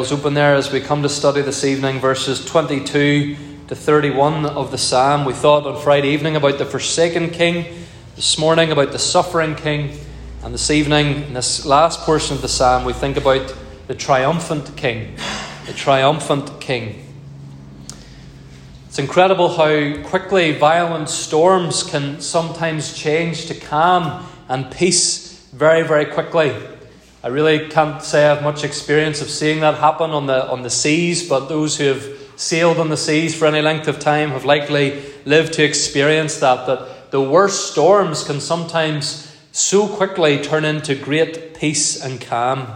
Let's open there as we come to study this evening verses 22 to 31 of the psalm. We thought on Friday evening about the forsaken king, this morning about the suffering king, and this evening, in this last portion of the psalm, we think about the triumphant king. The triumphant king. It's incredible how quickly violent storms can sometimes change to calm and peace very, very quickly. I really can't say I have much experience of seeing that happen on the, on the seas, but those who have sailed on the seas for any length of time have likely lived to experience that. That the worst storms can sometimes so quickly turn into great peace and calm.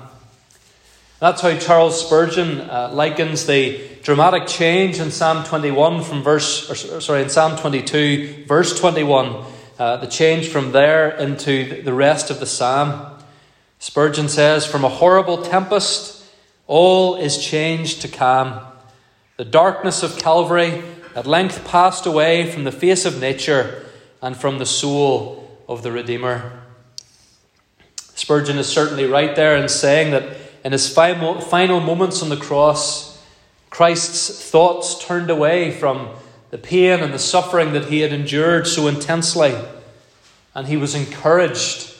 That's how Charles Spurgeon uh, likens the dramatic change in Psalm 21 from verse, or, sorry, in Psalm 22, verse 21, uh, the change from there into the rest of the psalm. Spurgeon says, From a horrible tempest, all is changed to calm. The darkness of Calvary at length passed away from the face of nature and from the soul of the Redeemer. Spurgeon is certainly right there in saying that in his final, moments on the cross, Christ's thoughts turned away from the pain and the suffering that he had endured so intensely, and he was encouraged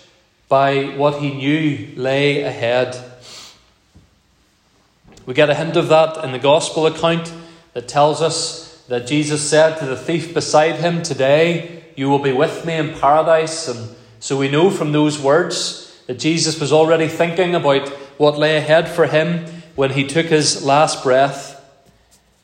by what he knew lay ahead. We get a hint of that in the Gospel account that tells us that Jesus said to the thief beside him, Today you will be with me in paradise. And so we know from those words that Jesus was already thinking about what lay ahead for him when he took his last breath.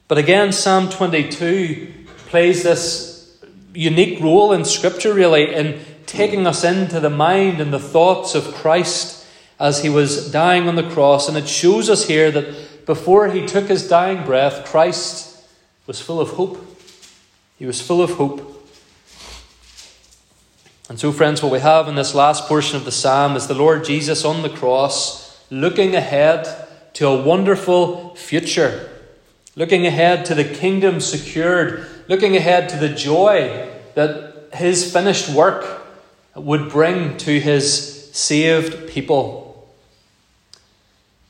But again, Psalm 22 plays this unique role in Scripture, really, in taking us into the mind and the thoughts of Christ as he was dying on the cross. And it shows us here that before he took his dying breath, Christ was full of hope. He was full of hope. And so, friends, what we have in this last portion of the psalm is the Lord Jesus on the cross looking ahead to a wonderful future, looking ahead to the kingdom secured, looking ahead to the joy that his finished work would bring to his saved people.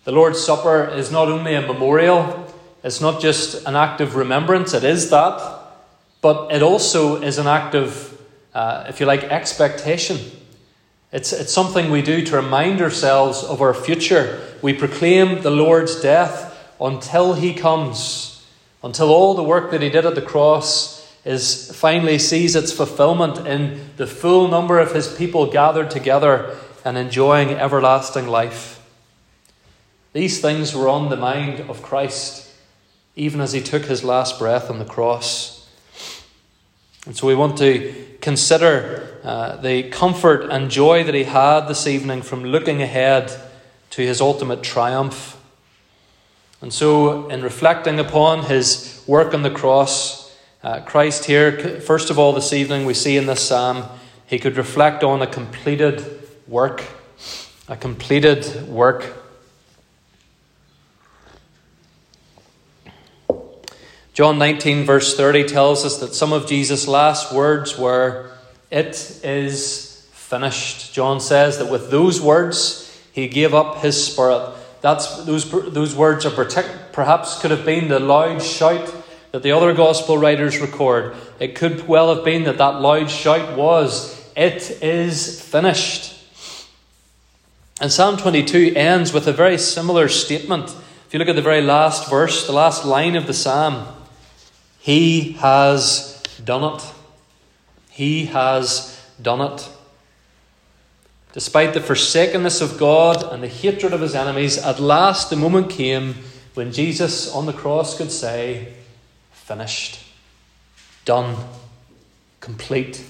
The Lord's Supper is not only a memorial, it's not just an act of remembrance, it is that, but it also is an act of, uh, if you like, expectation. It's, it's something we do to remind ourselves of our future. We proclaim the Lord's death until He comes, until all the work that He did at the cross is finally sees its fulfillment in the full number of His people gathered together and enjoying everlasting life. These things were on the mind of Christ, even as He took His last breath on the cross. And so we want to consider uh, the comfort and joy that he had this evening from looking ahead to his ultimate triumph. And so, in reflecting upon his work on the cross, uh, Christ here, first of all, this evening, we see in this psalm, he could reflect on a completed work. A completed work. John 19, verse 30 tells us that some of Jesus' last words were, It is finished. John says that with those words, he gave up his spirit. That's, those, those words are perhaps could have been the loud shout that the other gospel writers record. It could well have been that that loud shout was, It is finished. And Psalm 22 ends with a very similar statement. If you look at the very last verse, the last line of the psalm, he has done it. He has done it. Despite the forsakenness of God and the hatred of his enemies, at last the moment came when Jesus on the cross could say, Finished, done, complete.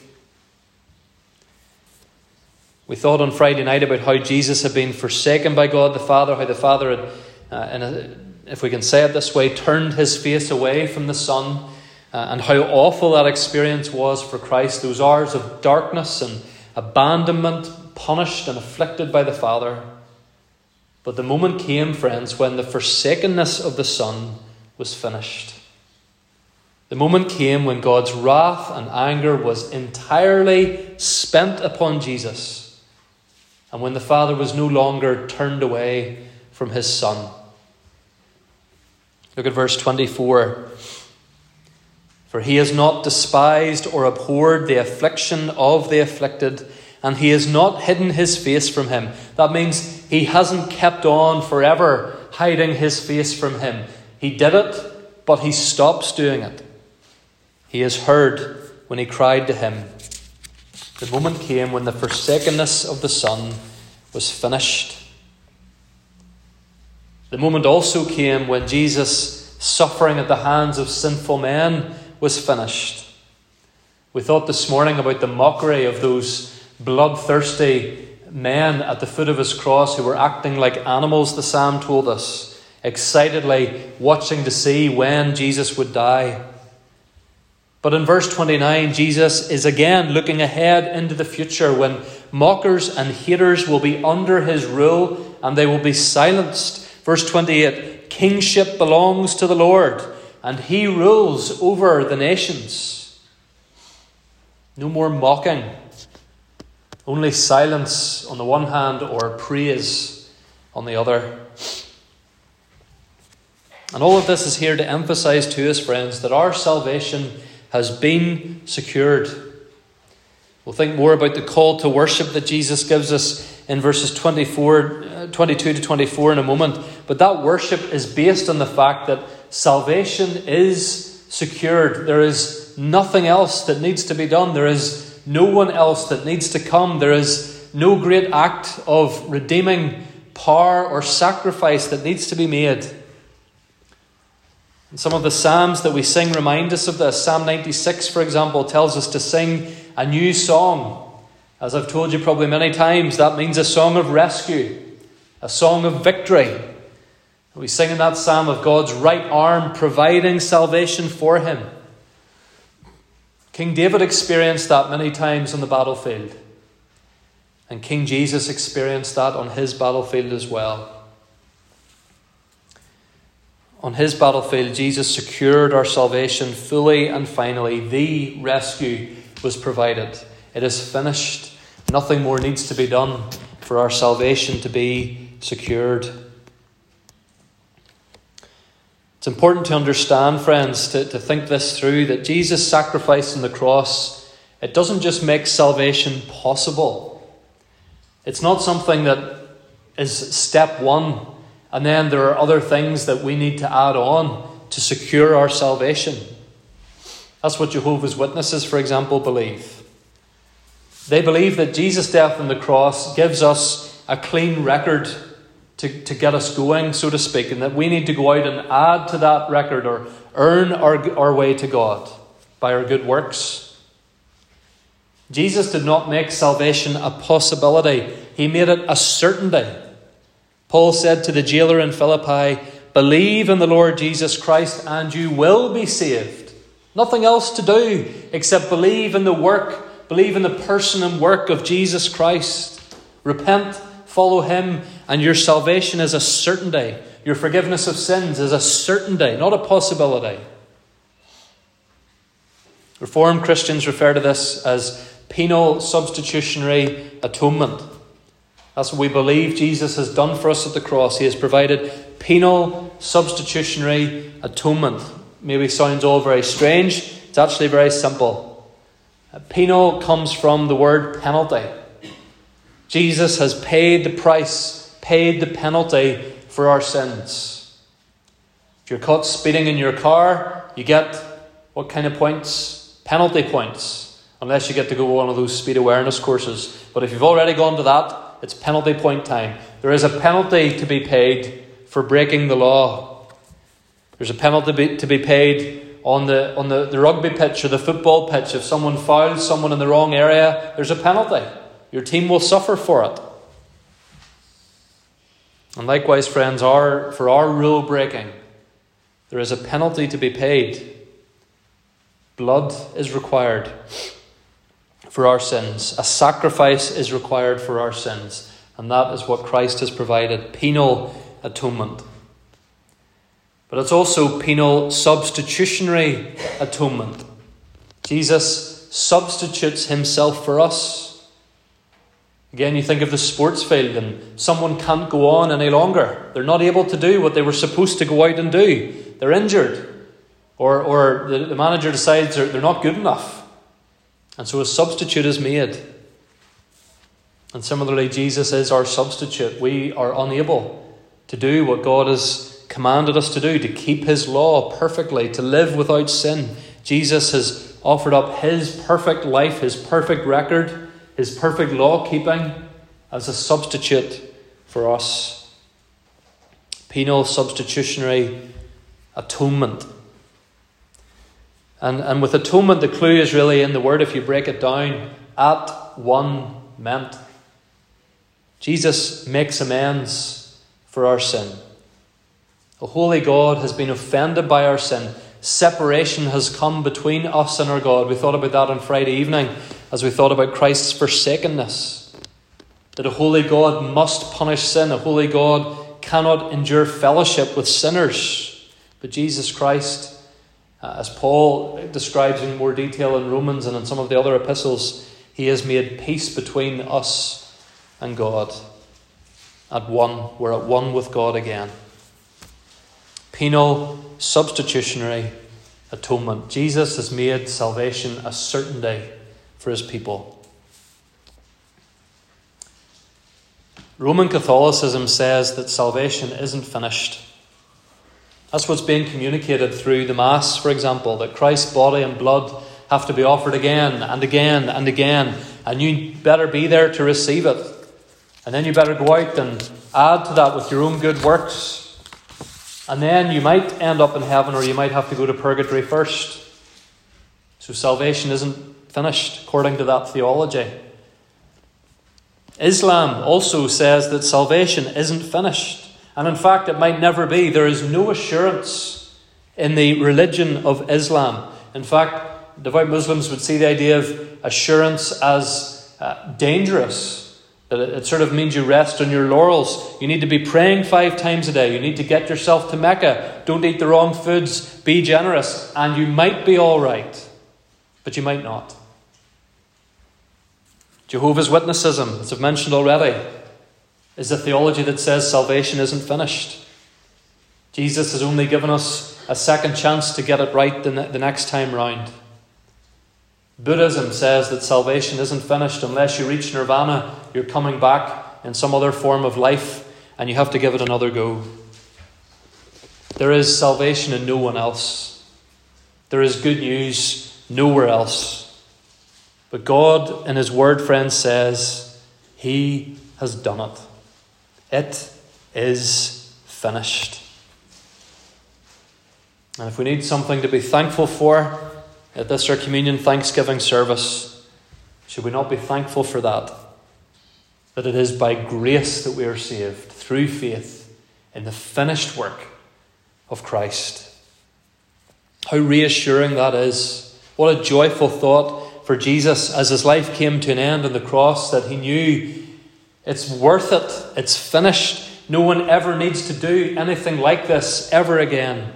We thought on Friday night about how Jesus had been forsaken by God the Father, how the Father had, uh, in a, if we can say it this way, turned his face away from the Son, uh, and how awful that experience was for Christ, those hours of darkness and abandonment, punished and afflicted by the Father. But the moment came, friends, when the forsakenness of the Son was finished. The moment came when God's wrath and anger was entirely spent upon Jesus, and when the Father was no longer turned away from his Son. Look at verse 24. For he has not despised or abhorred the affliction of the afflicted, and he has not hidden his face from him. That means he hasn't kept on forever hiding his face from him. He did it, but he stops doing it. He has heard when he cried to him. The moment came when the forsakenness of the Son was finished. The moment also came when Jesus' suffering at the hands of sinful men was finished. We thought this morning about the mockery of those bloodthirsty men at the foot of his cross who were acting like animals, the psalm told us, excitedly watching to see when Jesus would die. But in verse 29, Jesus is again looking ahead into the future when mockers and haters will be under his rule and they will be silenced. Verse 28 Kingship belongs to the Lord and he rules over the nations. No more mocking, only silence on the one hand or praise on the other. And all of this is here to emphasize to us, friends, that our salvation has been secured. We'll think more about the call to worship that Jesus gives us in verses 24, uh, 22 to 24 in a moment. But that worship is based on the fact that salvation is secured. There is nothing else that needs to be done. There is no one else that needs to come. There is no great act of redeeming power or sacrifice that needs to be made. Some of the Psalms that we sing remind us of this. Psalm 96, for example, tells us to sing a new song. As I've told you probably many times, that means a song of rescue, a song of victory. We sing in that psalm of God's right arm providing salvation for him. King David experienced that many times on the battlefield. And King Jesus experienced that on his battlefield as well. On his battlefield, Jesus secured our salvation fully and finally. The rescue was provided. It is finished. Nothing more needs to be done for our salvation to be secured. It's important to understand, friends, to, to think this through that Jesus' sacrifice on the cross, it doesn't just make salvation possible. It's not something that is step one, and then there are other things that we need to add on to secure our salvation. That's what Jehovah's Witnesses, for example, believe. They believe that Jesus' death on the cross gives us a clean record to, to get us going, so to speak, and that we need to go out and add to that record or earn our, our way to God by our good works. Jesus did not make salvation a possibility, he made it a certainty. Paul said to the jailer in Philippi, Believe in the Lord Jesus Christ and you will be saved. Nothing else to do except believe in the work, believe in the person and work of Jesus Christ. Repent Follow Him, and your salvation is a certainty. Your forgiveness of sins is a certainty, not a possibility. Reformed Christians refer to this as penal substitutionary atonement. That's what we believe Jesus has done for us at the cross. He has provided penal substitutionary atonement. Maybe sounds all very strange. It's actually very simple. Penal comes from the word penalty. Jesus has paid the price, paid the penalty for our sins. If you're caught speeding in your car, you get what kind of points? Penalty points, unless you get to go one of those speed awareness courses. But if you've already gone to that, it's penalty point time. There is a penalty to be paid for breaking the law. There's a penalty to be paid on the on the, the rugby pitch or the football pitch. If someone fouls someone in the wrong area, there's a penalty. Your team will suffer for it. And likewise, friends, our, for our rule breaking, there is a penalty to be paid. Blood is required for our sins, a sacrifice is required for our sins. And that is what Christ has provided penal atonement. But it's also penal substitutionary atonement. Jesus substitutes himself for us. Again, you think of the sports field, and someone can't go on any longer. They're not able to do what they were supposed to go out and do. they're injured, or, or the, the manager decides they're, they're not good enough. And so a substitute is made. And similarly, Jesus is our substitute. We are unable to do what God has commanded us to do, to keep His law perfectly, to live without sin. Jesus has offered up His perfect life, His perfect record, His perfect law keeping as a substitute for us. Penal substitutionary atonement. And, and with atonement, the clue is really in the word, if you break it down, at one meant. Jesus makes amends for our sin. A holy God has been offended by our sin. Separation has come between us and our God. We thought about that on Friday evening as we thought about Christ's forsakenness. That a holy God must punish sin. A holy God cannot endure fellowship with sinners. But Jesus Christ, uh, as Paul describes in more detail in Romans and in some of the other epistles, he has made peace between us and God. At one, we're at one with God again. Penal, substitutionary atonement. Jesus has made salvation a certainty for his people. Roman Catholicism says that salvation isn't finished. That's what's being communicated through the Mass, for example, that Christ's body and blood have to be offered again and again and again, and you better be there to receive it. And then you better go out and add to that with your own good works. And then you might end up in heaven or you might have to go to purgatory first. So salvation isn't finished according to that theology. Islam also says that salvation isn't finished. And in fact, it might never be. There is no assurance in the religion of Islam. In fact, devout Muslims would see the idea of assurance as uh, dangerous that it sort of means you rest on your laurels. You need to be praying five times a day. You need to get yourself to Mecca. Don't eat the wrong foods. Be generous. And you might be all right, but you might not. Jehovah's Witnessism, as I've mentioned already, is a theology that says salvation isn't finished. Jesus has only given us a second chance to get it right the, the next time round. Buddhism says that salvation isn't finished unless you reach nirvana, you're coming back in some other form of life, and you have to give it another go. There is salvation in no one else. There is good news nowhere else. But God, in His Word, friends, says He has done it. It is finished. And if we need something to be thankful for, at this our communion thanksgiving service, should we not be thankful for that? That it is by grace that we are saved, through faith in the finished work of Christ. How reassuring that is. What a joyful thought for Jesus as his life came to an end on the cross that he knew it's worth it, it's finished. No one ever needs to do anything like this ever again.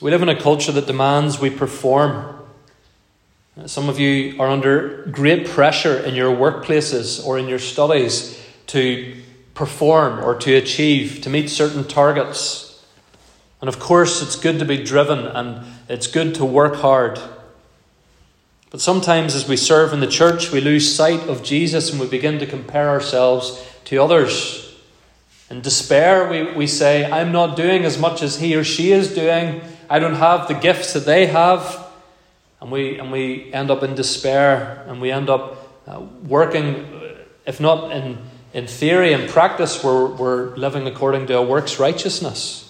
We live in a culture that demands we perform. Some of you are under great pressure in your workplaces or in your studies to perform or to achieve, to meet certain targets. And of course, it's good to be driven and it's good to work hard. But sometimes, as we serve in the church, we lose sight of Jesus and we begin to compare ourselves to others. In despair, we, we say, I'm not doing as much as he or she is doing. I don't have the gifts that they have. And we, and we end up in despair and we end up uh, working, if not in, in theory and practice, we're, we're living according to a works righteousness.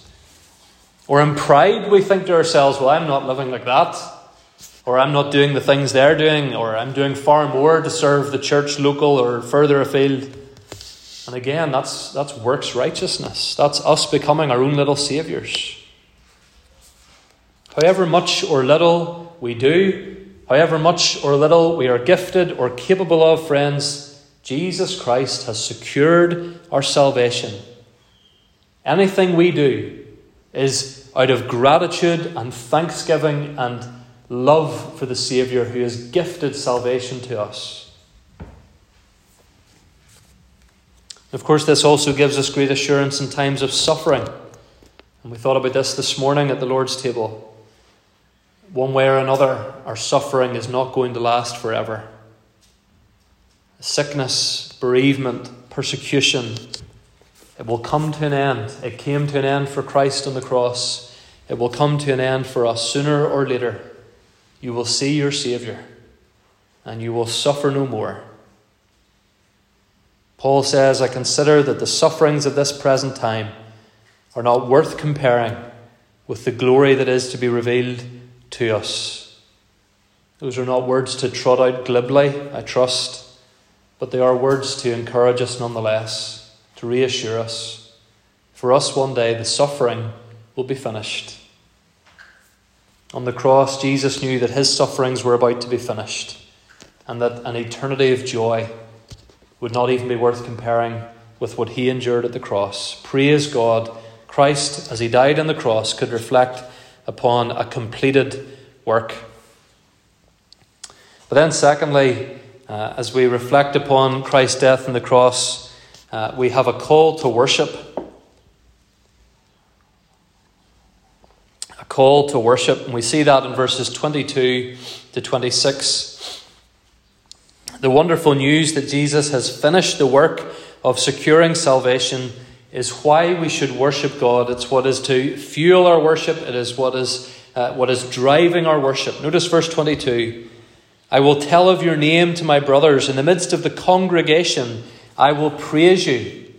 Or in pride, we think to ourselves, well, I'm not living like that. Or I'm not doing the things they're doing. Or I'm doing far more to serve the church local or further afield. And again, that's, that's works righteousness. That's us becoming our own little saviours. However much or little we do, however much or little we are gifted or capable of, friends, Jesus Christ has secured our salvation. Anything we do is out of gratitude and thanksgiving and love for the Saviour who has gifted salvation to us. Of course, this also gives us great assurance in times of suffering. And we thought about this this morning at the Lord's table. One way or another, our suffering is not going to last forever. Sickness, bereavement, persecution, it will come to an end. It came to an end for Christ on the cross. It will come to an end for us sooner or later. You will see your Saviour and you will suffer no more. Paul says, I consider that the sufferings of this present time are not worth comparing with the glory that is to be revealed to us. Those are not words to trot out glibly, I trust, but they are words to encourage us nonetheless, to reassure us. For us, one day, the suffering will be finished. On the cross, Jesus knew that his sufferings were about to be finished and that an eternity of joy would not even be worth comparing with what he endured at the cross. Praise God, Christ, as he died on the cross, could reflect upon a completed work. But then, secondly, uh, as we reflect upon Christ's death on the cross, uh, we have a call to worship. Call to worship, and we see that in verses 22 to 26 the wonderful news that Jesus has finished the work of securing salvation is why we should worship God. It's what is to fuel our worship, it is what is, uh, what is driving our worship. Notice verse 22 I will tell of your name to my brothers. In the midst of the congregation, I will praise you.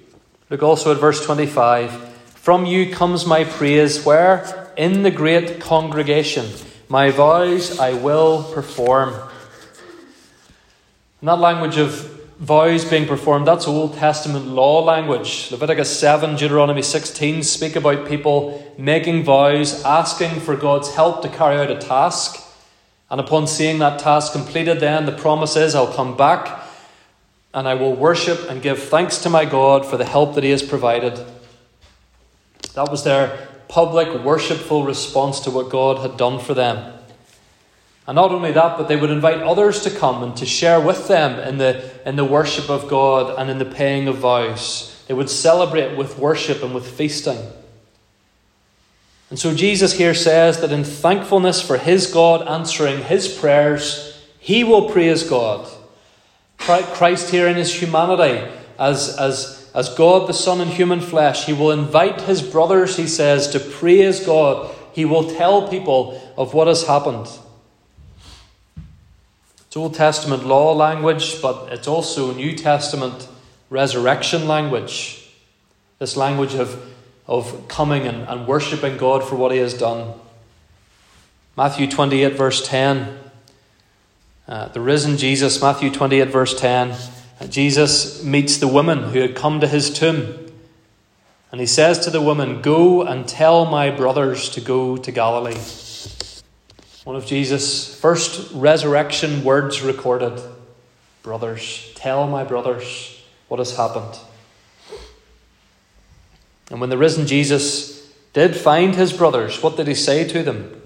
Look also at verse 25. From you comes my praise, where? In the great congregation. My vows I will perform. And that language of vows being performed, that's Old Testament law language. Leviticus 7, Deuteronomy 16 speak about people making vows, asking for God's help to carry out a task. And upon seeing that task completed, then the promise is, I'll come back and I will worship and give thanks to my God for the help that He has provided. That was their public, worshipful response to what God had done for them. And not only that, but they would invite others to come and to share with them in the, in the worship of God and in the paying of vows. They would celebrate with worship and with feasting. And so Jesus here says that in thankfulness for his God answering his prayers, he will praise God. Christ here in his humanity, as, as, as God the Son in human flesh, he will invite his brothers, he says, to praise God. He will tell people of what has happened. It's Old Testament law language, but it's also New Testament resurrection language. This language of, of coming and, and worshipping God for what He has done. Matthew 28, verse 10. Uh, the risen Jesus, Matthew 28, verse 10. Uh, Jesus meets the woman who had come to his tomb. And he says to the woman, Go and tell my brothers to go to Galilee. One of Jesus' first resurrection words recorded Brothers, tell my brothers what has happened. And when the risen Jesus did find his brothers, what did he say to them?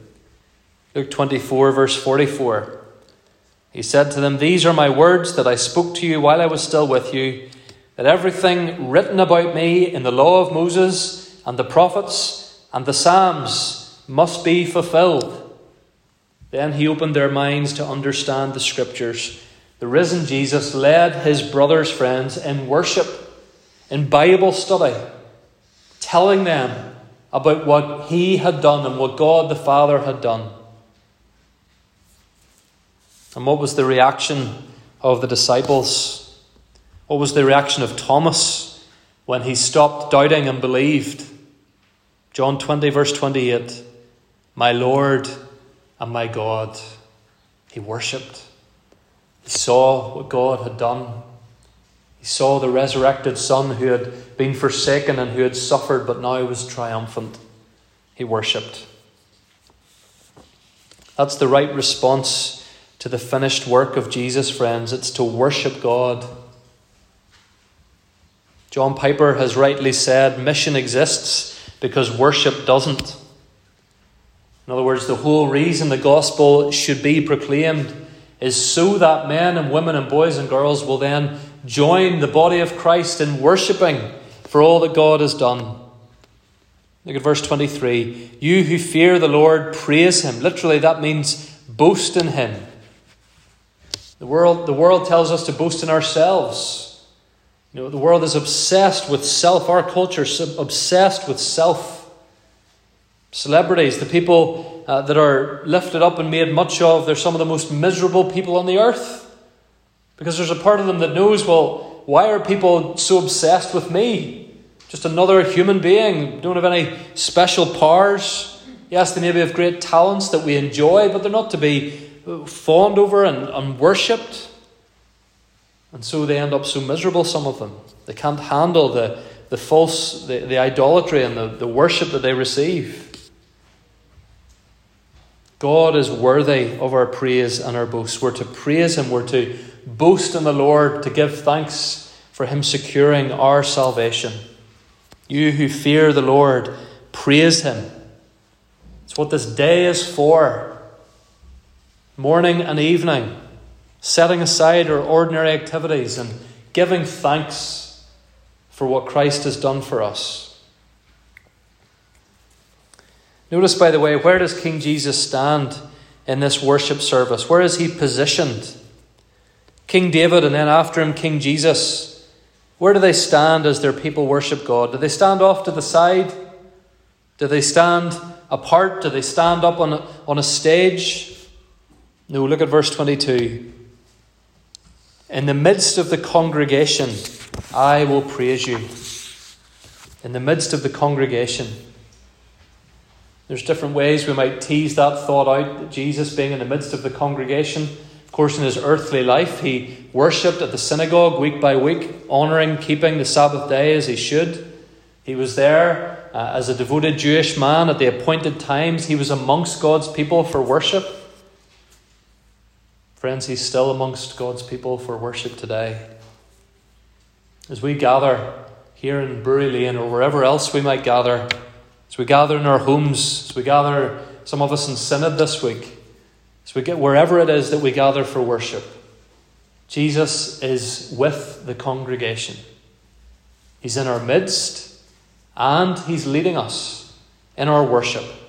Luke 24, verse 44. He said to them, These are my words that I spoke to you while I was still with you, that everything written about me in the law of Moses and the prophets and the Psalms must be fulfilled. Then he opened their minds to understand the scriptures. The risen Jesus led his brothers' friends in worship, in Bible study, telling them about what he had done and what God the Father had done. And what was the reaction of the disciples? What was the reaction of Thomas when he stopped doubting and believed? John 20, verse 28 My Lord and my God. He worshipped. He saw what God had done. He saw the resurrected Son who had been forsaken and who had suffered but now was triumphant. He worshipped. That's the right response to the finished work of Jesus, friends. It's to worship God. John Piper has rightly said mission exists because worship doesn't. In other words, the whole reason the gospel should be proclaimed is so that men and women and boys and girls will then join the body of Christ in worshipping for all that God has done. Look at verse 23. You who fear the Lord, praise him. Literally, that means boast in him. The world, the world tells us to boast in ourselves. You know, the world is obsessed with self. Our culture is obsessed with self. Celebrities, the people uh, that are lifted up and made much of, they're some of the most miserable people on the earth. Because there's a part of them that knows, well, why are people so obsessed with me? Just another human being, don't have any special powers. Yes, they maybe have great talents that we enjoy, but they're not to be fawned over and, and worshipped. And so they end up so miserable, some of them. They can't handle the, the false, the, the idolatry and the, the worship that they receive. God is worthy of our praise and our boast. We're to praise Him, we're to boast in the Lord, to give thanks for Him securing our salvation. You who fear the Lord, praise Him. It's what this day is for. Morning and evening, setting aside our ordinary activities and giving thanks for what Christ has done for us. Notice, by the way, where does King Jesus stand in this worship service? Where is he positioned? King David and then after him, King Jesus. Where do they stand as their people worship God? Do they stand off to the side? Do they stand apart? Do they stand up on a, on a stage? No, look at verse 22. In the midst of the congregation, I will praise you. In the midst of the congregation. There's different ways we might tease that thought out, that Jesus being in the midst of the congregation Of course, in his earthly life, he worshipped at the synagogue week by week, honouring, keeping the Sabbath day as he should. He was there uh, as a devoted Jewish man at the appointed times. He was amongst God's people for worship. Friends, he's still amongst God's people for worship today. As we gather here in Bury Lane or wherever else we might gather, as we gather in our homes, as we gather, some of us in Synod this week, as we get wherever it is that we gather for worship, Jesus is with the congregation. He's in our midst and He's leading us in our worship.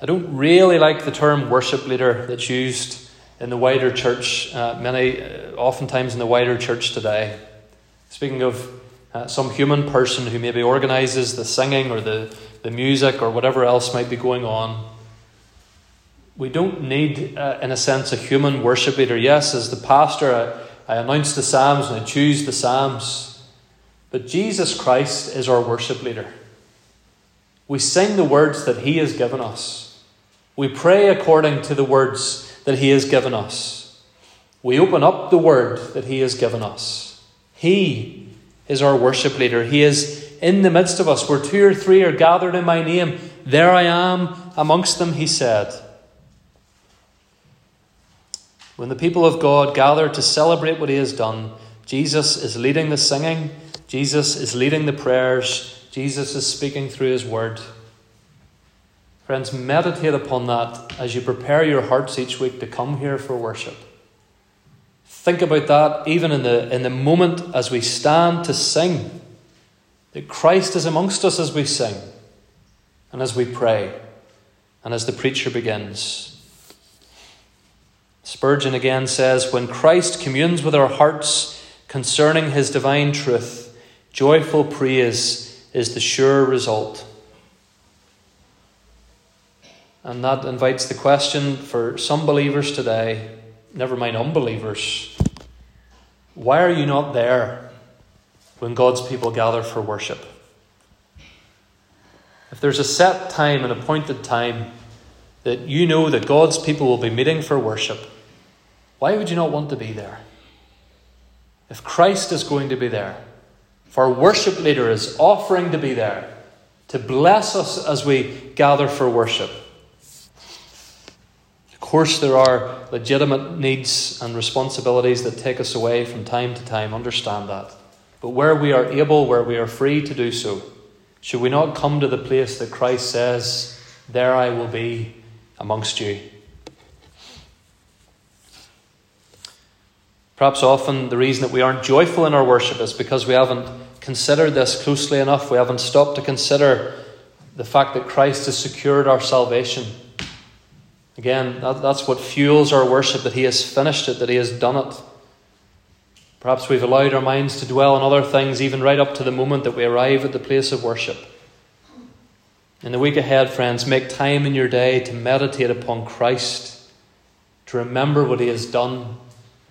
I don't really like the term worship leader that's used in the wider church, uh, many, uh, oftentimes in the wider church today. Speaking of uh, some human person who maybe organizes the singing or the, the music or whatever else might be going on we don't need, uh, in a sense, a human worship leader. Yes, as the pastor, I, I announce the Psalms and I choose the Psalms. But Jesus Christ is our worship leader. We sing the words that He has given us. We pray according to the words that He has given us. We open up the word that He has given us. He is our worship leader. He is in the midst of us. Where two or three are gathered in my name, there I am amongst them, He said. When the people of God gather to celebrate what He has done, Jesus is leading the singing, Jesus is leading the prayers, Jesus is speaking through His word. Friends, meditate upon that as you prepare your hearts each week to come here for worship. Think about that even in the, in the moment as we stand to sing, that Christ is amongst us as we sing and as we pray and as the preacher begins. Spurgeon again says When Christ communes with our hearts concerning his divine truth, joyful praise is the sure result. And that invites the question for some believers today, never mind unbelievers why are you not there when God's people gather for worship? If there's a set time, an appointed time, that you know that God's people will be meeting for worship, why would you not want to be there? If Christ is going to be there, if our worship leader is offering to be there, to bless us as we gather for worship. Of course, there are legitimate needs and responsibilities that take us away from time to time, understand that. But where we are able, where we are free to do so, should we not come to the place that Christ says, There I will be amongst you? Perhaps often the reason that we aren't joyful in our worship is because we haven't considered this closely enough. We haven't stopped to consider the fact that Christ has secured our salvation. Again, that, that's what fuels our worship, that He has finished it, that He has done it. Perhaps we've allowed our minds to dwell on other things, even right up to the moment that we arrive at the place of worship. In the week ahead, friends, make time in your day to meditate upon Christ, to remember what He has done,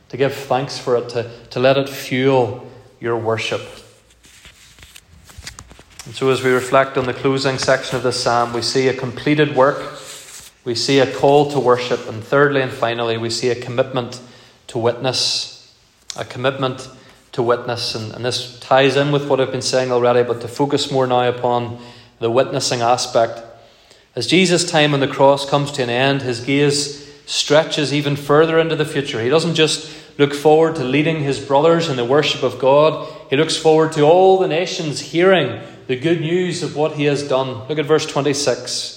to give thanks for it, to, to let it fuel your worship. And so, as we reflect on the closing section of this psalm, we see a completed work, we see a call to worship, and thirdly and finally, we see a commitment to witness. A commitment to witness. And, and this ties in with what I've been saying already, but to focus more now upon the witnessing aspect. As Jesus' time on the cross comes to an end, his gaze stretches even further into the future. He doesn't just look forward to leading his brothers in the worship of God, he looks forward to all the nations hearing the good news of what he has done. Look at verse 26.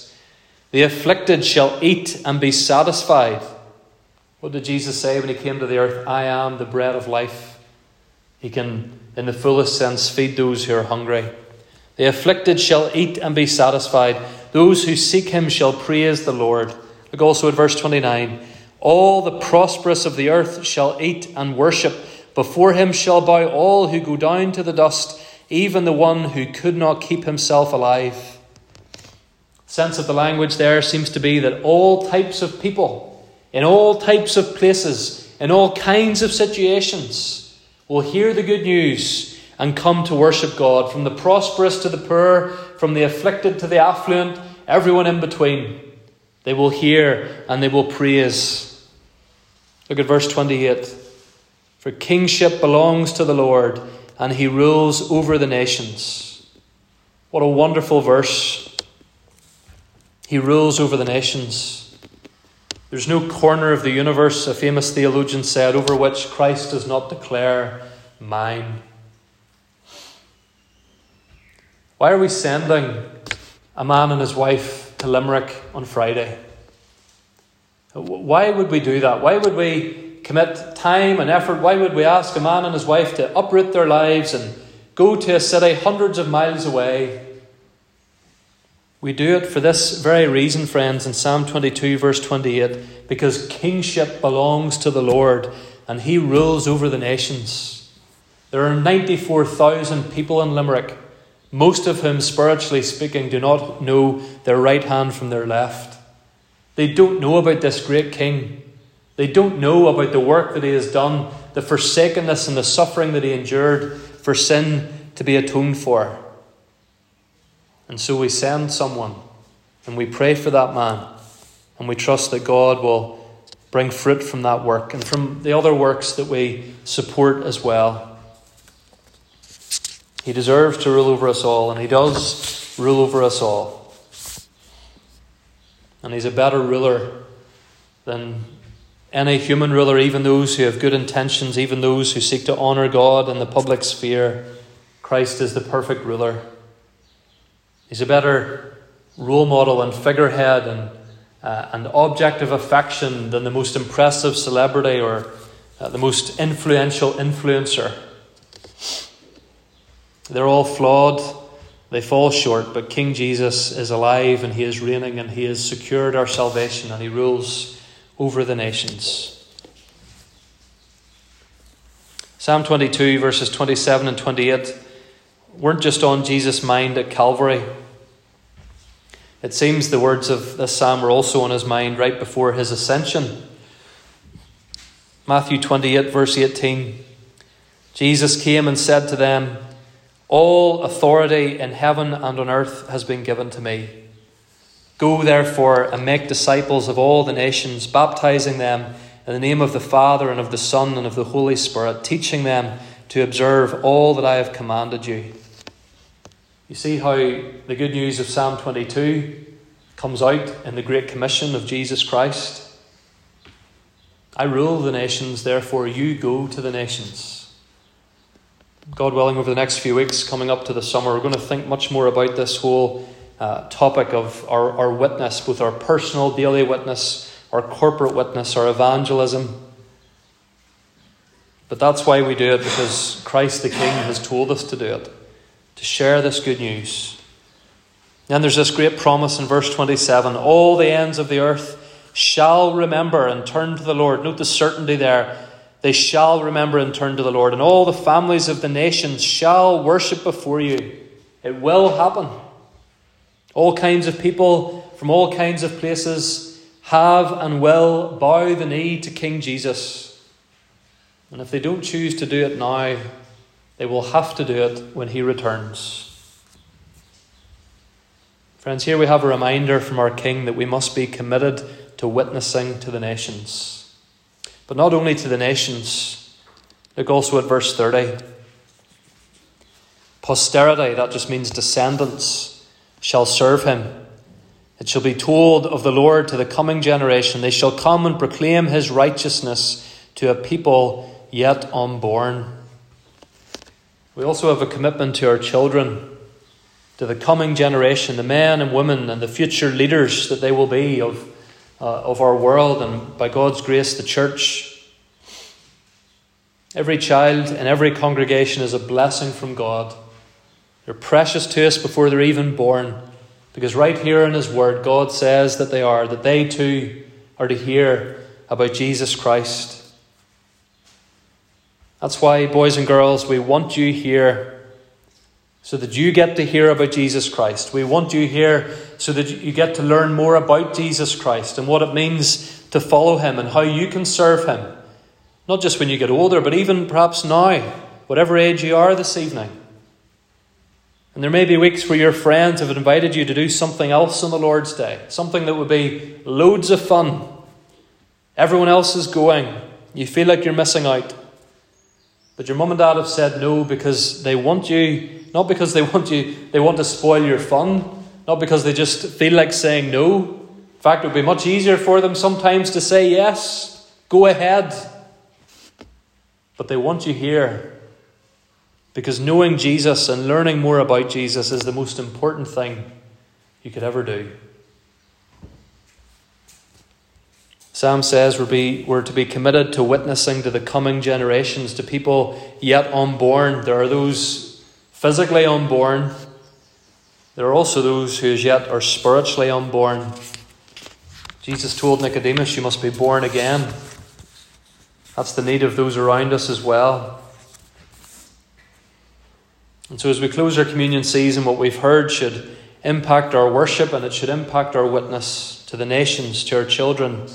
The afflicted shall eat and be satisfied. What did Jesus say when he came to the earth? I am the bread of life. He can, in the fullest sense, feed those who are hungry. The afflicted shall eat and be satisfied. Those who seek him shall praise the Lord. Look also at verse 29. All the prosperous of the earth shall eat and worship. Before him shall bow all who go down to the dust, even the one who could not keep himself alive. Sense of the language there seems to be that all types of people, in all types of places, in all kinds of situations, will hear the good news and come to worship God, from the prosperous to the poor, from the afflicted to the affluent, everyone in between. They will hear and they will praise. Look at verse 28. For kingship belongs to the Lord, and he rules over the nations. What a wonderful verse. He rules over the nations. There's no corner of the universe, a famous theologian said, over which Christ does not declare, Mine. Why are we sending a man and his wife to Limerick on Friday? Why would we do that? Why would we commit time and effort? Why would we ask a man and his wife to uproot their lives and go to a city hundreds of miles away? We do it for this very reason, friends, in Psalm 22, verse 28, because kingship belongs to the Lord and he rules over the nations. There are 94,000 people in Limerick most of whom, spiritually speaking, do not know their right hand from their left. They don't know about this great king. They don't know about the work that he has done, the forsakenness and the suffering that he endured for sin to be atoned for. And so we send someone and we pray for that man and we trust that God will bring fruit from that work and from the other works that we support as well. He deserves to rule over us all, and He does rule over us all. And He's a better ruler than any human ruler, even those who have good intentions, even those who seek to honour God in the public sphere. Christ is the perfect ruler. He's a better role model and figurehead and uh, object of affection than the most impressive celebrity or uh, the most influential influencer. They're all flawed, they fall short, but King Jesus is alive and he is reigning and he has secured our salvation and he rules over the nations. Psalm 22, verses 27 and 28, weren't just on Jesus' mind at Calvary. It seems the words of this psalm were also on his mind right before his ascension. Matthew 28, verse 18 Jesus came and said to them, all authority in heaven and on earth has been given to me. Go therefore and make disciples of all the nations, baptizing them in the name of the Father and of the Son and of the Holy Spirit, teaching them to observe all that I have commanded you. You see how the good news of Psalm 22 comes out in the Great Commission of Jesus Christ. I rule the nations, therefore you go to the nations. God willing, over the next few weeks coming up to the summer, we're going to think much more about this whole uh, topic of our, our witness, both our personal daily witness, our corporate witness, our evangelism. But that's why we do it, because Christ the King has told us to do it. to share this good news. Then there's this great promise in verse 27 all the ends of the earth shall remember and turn to the Lord. Note the certainty there. They shall remember and turn to the Lord, and all the families of the nations shall worship before you. It will happen. All kinds of people from all kinds of places have and will bow the knee to King Jesus. And if they don't choose to do it now, they will have to do it when he returns. Friends, here we have a reminder from our King that we must be committed to witnessing to the nations. But not only to the nations, look also at verse 30. Posterity, that just means descendants, shall serve him. It shall be told of the Lord to the coming generation. They shall come and proclaim his righteousness to a people yet unborn. We also have a commitment to our children, to the coming generation, the men and women and the future leaders that they will be of, uh, of our world and by God's grace, the church. Every child and every congregation is a blessing from God. They're precious to us before they're even born. Because right here in His Word, God says that they are, that they too are to hear about Jesus Christ. That's why, boys and girls, we want you here so that you get to hear about Jesus Christ. We want you here so that you get to learn more about Jesus Christ and what it means to follow Him and how you can serve Him. Not just when you get older, but even perhaps now, whatever age you are this evening. And there may be weeks where your friends have invited you to do something else on the Lord's Day, something that would be loads of fun. Everyone else is going. You feel like you're missing out. But your mum and dad have said no because they want you, not because they want you, they want to spoil your fun, not because they just feel like saying no. In fact, it would be much easier for them sometimes to say yes, go ahead. But they want you here because knowing Jesus and learning more about Jesus is the most important thing you could ever do. Psalm says we're, be, we're to be committed to witnessing to the coming generations, to people yet unborn. There are those physically unborn, there are also those who as yet are spiritually unborn. Jesus told Nicodemus, You must be born again. That's the need of those around us as well. And so, as we close our communion season, what we've heard should impact our worship and it should impact our witness to the nations, to our children,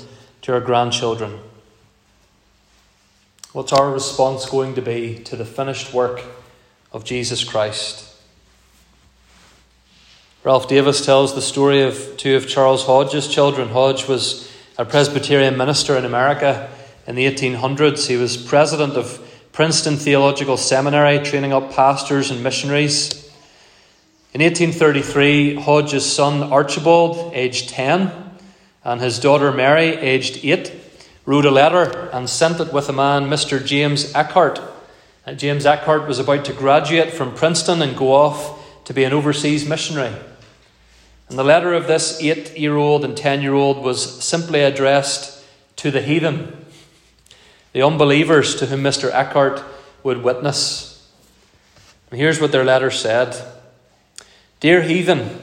to our grandchildren. What's our response going to be to the finished work of Jesus Christ? Ralph Davis tells the story of two of Charles Hodge's children. Hodge was a Presbyterian minister in America in the 1800s. He was president of Princeton Theological Seminary, training up pastors and missionaries. In 1833, Hodge's son Archibald, aged 10, and his daughter Mary, aged 8, wrote a letter and sent it with a man, Mr. James Eckard. Uh, James Eckard was about to graduate from Princeton and go off to be an overseas missionary. And the letter of this eight year old and ten year old was simply addressed to the heathen the unbelievers to whom Mr. Eckard would witness. And here's what their letter said Dear heathen,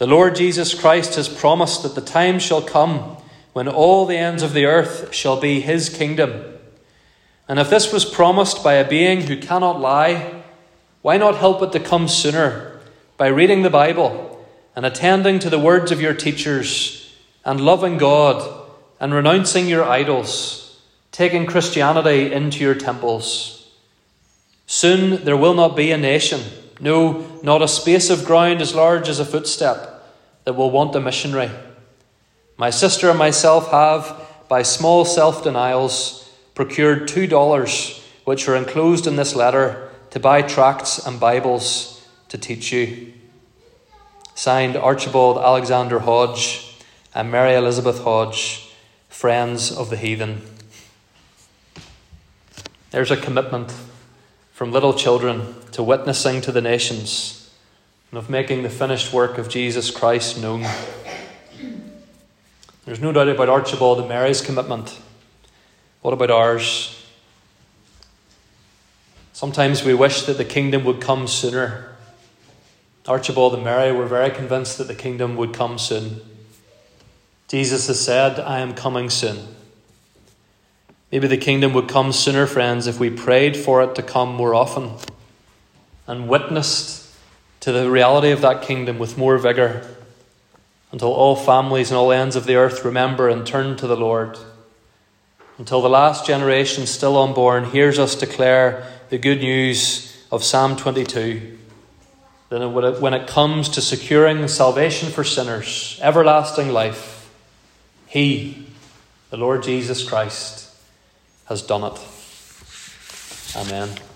the Lord Jesus Christ has promised that the time shall come when all the ends of the earth shall be his kingdom. And if this was promised by a being who cannot lie, why not help it to come sooner by reading the Bible and attending to the words of your teachers and loving God and renouncing your idols? taking Christianity into your temples. Soon there will not be a nation, no, not a space of ground as large as a footstep, that will want a missionary. My sister and myself have, by small self denials, procured two dollars, which are enclosed in this letter, to buy tracts and Bibles to teach you. Signed Archibald Alexander Hodge and Mary Elizabeth Hodge, friends of the heathen. There's a commitment from little children to witnessing to the nations and of making the finished work of Jesus Christ known. There's no doubt about Archibald and Mary's commitment. What about ours? Sometimes we wish that the kingdom would come sooner. Archibald and Mary were very convinced that the kingdom would come soon. Jesus has said, I am coming soon. Maybe the kingdom would come sooner, friends, if we prayed for it to come more often and witnessed to the reality of that kingdom with more vigour until all families and all ends of the earth remember and turn to the Lord. Until the last generation still unborn hears us declare the good news of Psalm 22. Then, when it comes to securing salvation for sinners, everlasting life, He, the Lord Jesus Christ, has done it. Amen.